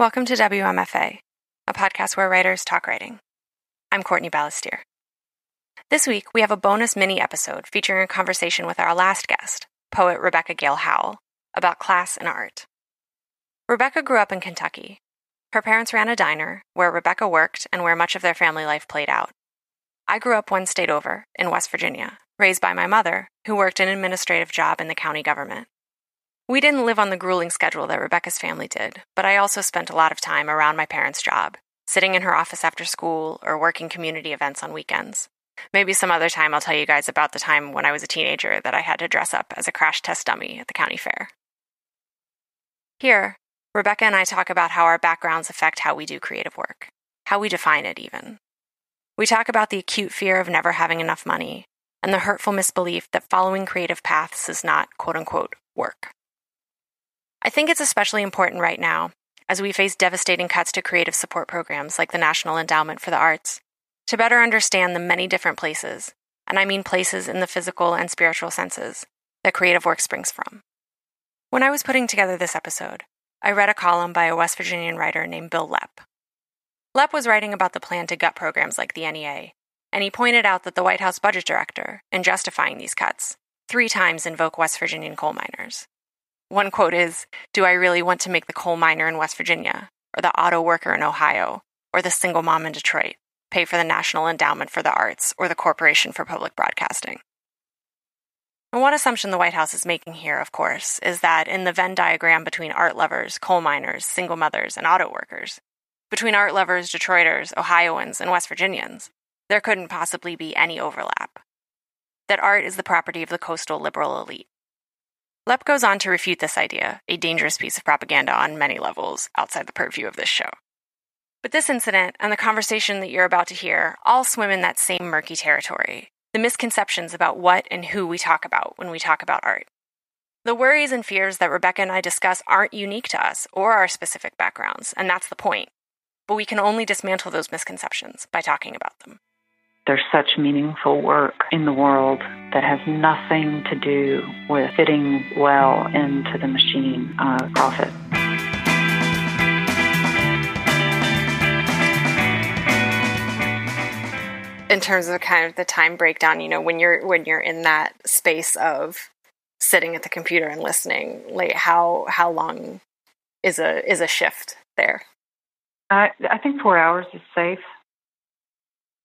Welcome to WMFA, a podcast where writers talk writing. I'm Courtney Balestier. This week, we have a bonus mini episode featuring a conversation with our last guest, poet Rebecca Gayle Howell, about class and art. Rebecca grew up in Kentucky. Her parents ran a diner where Rebecca worked and where much of their family life played out. I grew up one state over, in West Virginia, raised by my mother, who worked an administrative job in the county government. We didn't live on the grueling schedule that Rebecca's family did, but I also spent a lot of time around my parents' job, sitting in her office after school or working community events on weekends. Maybe some other time I'll tell you guys about the time when I was a teenager that I had to dress up as a crash test dummy at the county fair. Here, Rebecca and I talk about how our backgrounds affect how we do creative work, how we define it even. We talk about the acute fear of never having enough money and the hurtful misbelief that following creative paths is not quote unquote work. I think it's especially important right now, as we face devastating cuts to creative support programs like the National Endowment for the Arts, to better understand the many different places, and I mean places in the physical and spiritual senses, that creative work springs from. When I was putting together this episode, I read a column by a West Virginian writer named Bil Lepp. Lepp was writing about the plan to gut programs like the NEA, and he pointed out that the White House budget director, in justifying these cuts, three times invoked West Virginian coal miners. One quote is Do I really want to make the coal miner in West Virginia, or the auto worker in Ohio, or the single mom in Detroit pay for the National Endowment for the Arts or the Corporation for Public Broadcasting? And one assumption the White House is making here, of course, is that in the Venn diagram between art lovers, coal miners, single mothers, and auto workers, between art lovers, Detroiters, Ohioans, and West Virginians, there couldn't possibly be any overlap. That art is the property of the coastal liberal elite. Lepp goes on to refute this idea, a dangerous piece of propaganda on many levels outside the purview of this show. But this incident and the conversation that you're about to hear all swim in that same murky territory the misconceptions about what and who we talk about when we talk about art. The worries and fears that Rebecca and I discuss aren't unique to us or our specific backgrounds, and that's the point. But we can only dismantle those misconceptions by talking about them. There's such meaningful work in the world that has nothing to do with fitting well into the machine of uh, profit. In terms of kind of the time breakdown, you know, when you're when you're in that space of sitting at the computer and listening, like how how long is a is a shift there? I I think four hours is safe.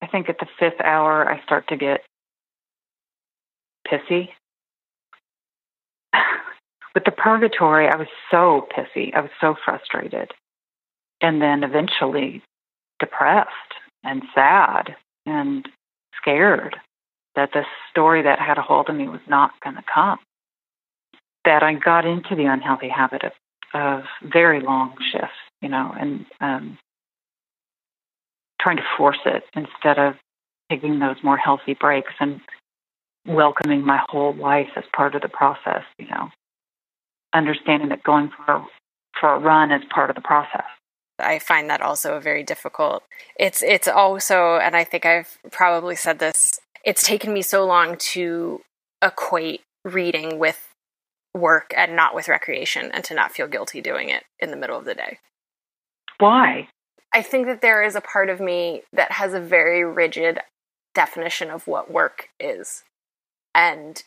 I think at the fifth hour, I start to get pissy. With the purgatory, I was so pissy. I was so frustrated. And then eventually depressed and sad and scared that the story that had a hold of me was not going to come. That I got into the unhealthy habit of, of very long shifts, you know, and um, trying to force it instead of taking those more healthy breaks and welcoming my whole life as part of the process, you know, understanding that going for a, for a run is part of the process. I find that also very difficult. It's it's also, and I think I've probably said this. It's taken me so long to equate reading with work and not with recreation, and to not feel guilty doing it in the middle of the day. Why? I think that there is a part of me that has a very rigid definition of what work is. And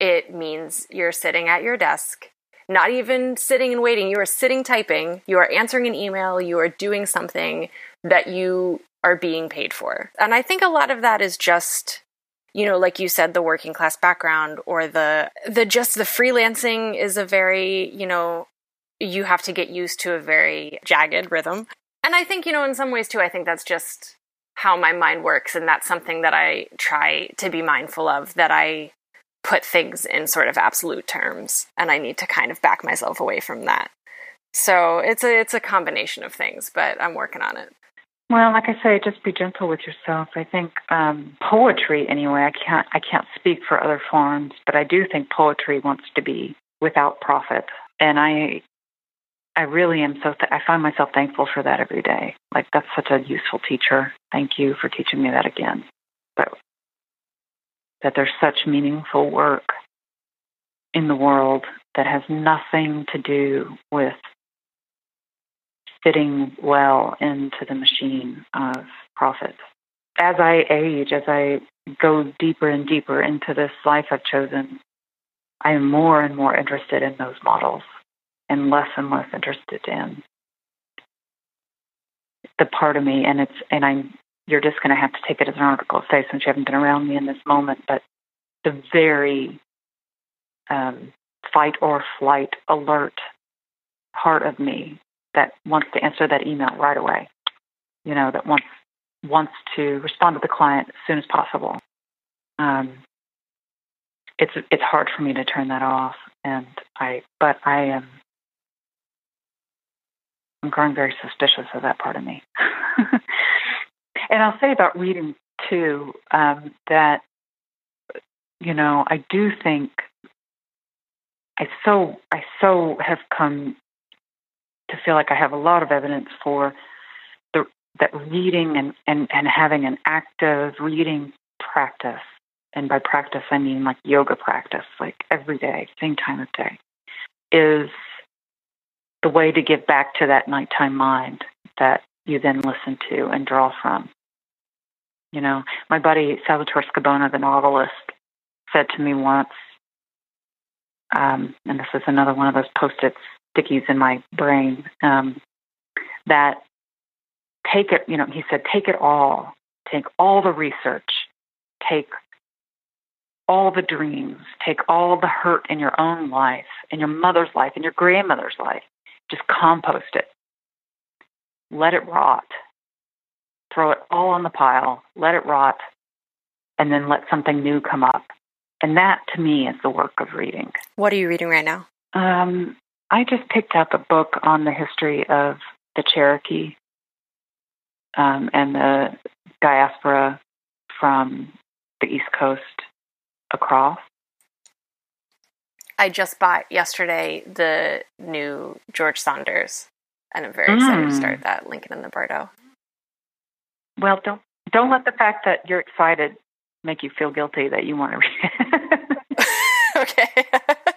it means you're sitting at your desk, not even sitting and waiting. You are sitting typing, you are answering an email, you are doing something that you are being paid for. And I think a lot of that is just you know like you said the working class background or the the just the freelancing is a very you know you have to get used to a very jagged rhythm and I think, you know, in some ways too, I think that's just how my mind works. And that's something that I try to be mindful of that I put things in sort of absolute terms. And I need to kind of back myself away from that. So it's a it's a combination of things, but I'm working on it. Well, like I say, just be gentle with yourself. I think um, poetry, anyway. I can't I can't speak for other forms, but I do think poetry wants to be without profit, and I I really am so, th- I find myself thankful for that every day. Like, that's such a useful teacher. Thank you for teaching me that again. But that there's such meaningful work in the world that has nothing to do with fitting well into the machine of profit. As I age, as I go deeper and deeper into this life I've chosen, I am more and more interested in those models and less and less interested in the part of me and it's and I'm you're just going to have to take it as an article of faith since you haven't been around me in this moment but the very um, fight or flight alert part of me that wants to answer that email right away you know that wants wants to respond to the client as soon as possible um, it's it's hard for me to turn that off and i but i am I'm growing very suspicious of that part of me. and I'll say about reading too um, that you know I do think I so I so have come to feel like I have a lot of evidence for the that reading and, and, and having an active reading practice and by practice I mean like yoga practice, like every day, same time of day, is the way to give back to that nighttime mind that you then listen to and draw from. You know, my buddy Salvatore Scibona, the novelist, said to me once, um, and this is another one of those post-it stickies in my brain, um, that take it, you know, he said, take it all, take all the research, take all the dreams, take all the hurt in your own life, in your mother's life, in your grandmother's life, just compost it. Let it rot. Throw it all on the pile, let it rot, and then let something new come up. And that to me is the work of reading. What are you reading right now? Um, I just picked up a book on the history of the Cherokee um, and the diaspora from the East Coast across. I just bought yesterday the new George Saunders, and I'm very mm. excited to hmm. start that. Lincoln and the Bardo. Well, don't don't let the fact that you're excited make you feel guilty that you want to read. okay.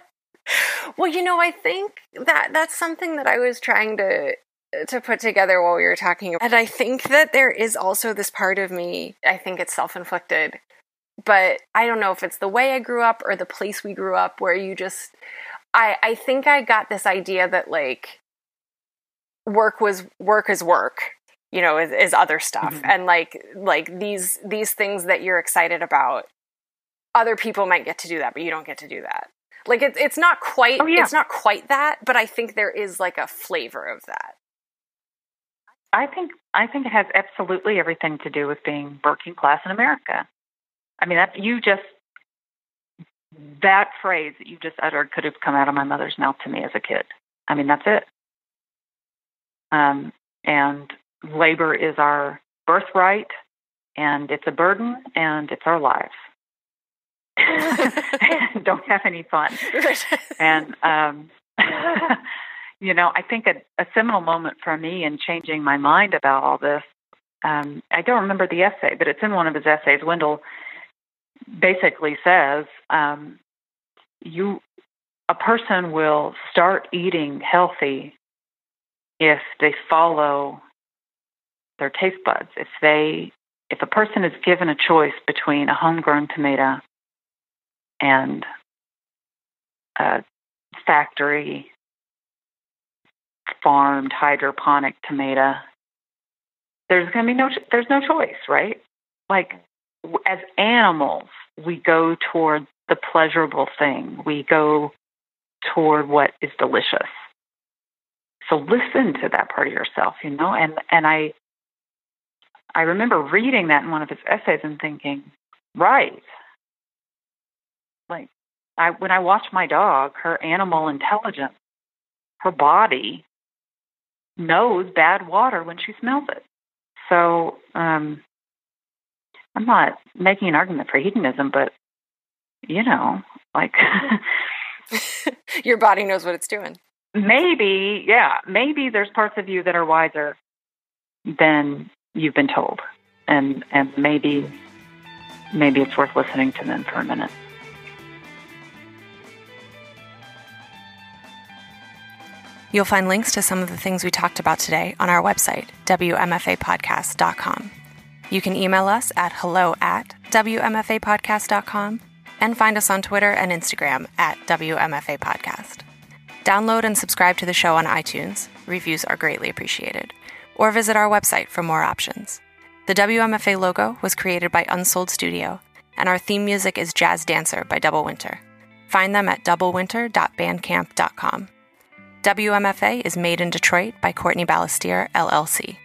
well, you know, I think that that's something that I was trying to to put together while we were talking. And I think that there is also this part of me, I think it's self inflicted, but I don't know if it's the way I grew up or the place we grew up where you just I I think I got this idea that like work was work is work you know is, is other stuff mm-hmm. and like like these these things that you're excited about other people might get to do that but you don't get to do that like it's it's not quite oh, yeah. it's not quite that but i think there is like a flavor of that i think i think it has absolutely everything to do with being working class in america I mean, that you just that phrase that you just uttered could have come out of my mother's mouth to me as a kid. I mean, that's it. Um, and labor is our birthright, and it's a burden, and it's our lives. Don't have any fun. and um, you know, I think a, a seminal moment for me in changing my mind about all this. Um, I don't remember the essay, but it's in one of his essays. Wendell basically says um, you a person will start eating healthy if they follow their taste buds. If they if a person is given a choice between a homegrown tomato and a factory farmed hydroponic tomato, there's going to be no there's no choice, right? Like as animals, we go toward the pleasurable thing. We go toward what is delicious. So listen to that part of yourself, you know. And and I I remember reading that in one of his essays and thinking, right. Like I when I watch my dog, her animal intelligence, her body knows bad water when she smells it. So um I'm not making an argument for hedonism, but you know, like your body knows what it's doing. Maybe, yeah, maybe there's parts of you that are wiser than you've been told, and and maybe maybe it's worth listening to them for a minute. You'll find links to some of the things we talked about today on our website, WMFApodcast.com. You can email us at hello at WMFApodcast.com and find us on Twitter and Instagram at WMFA Podcast. Download and subscribe to the show on iTunes. Reviews are greatly appreciated. Or visit our website for more options. The WMFA logo was created by Unsold Studio, and our theme music is Jazz Dancer by Double Winter. Find them at doublewinter.bandcamp.com. WMFA is made in Detroit by Courtney Balestier, LLC.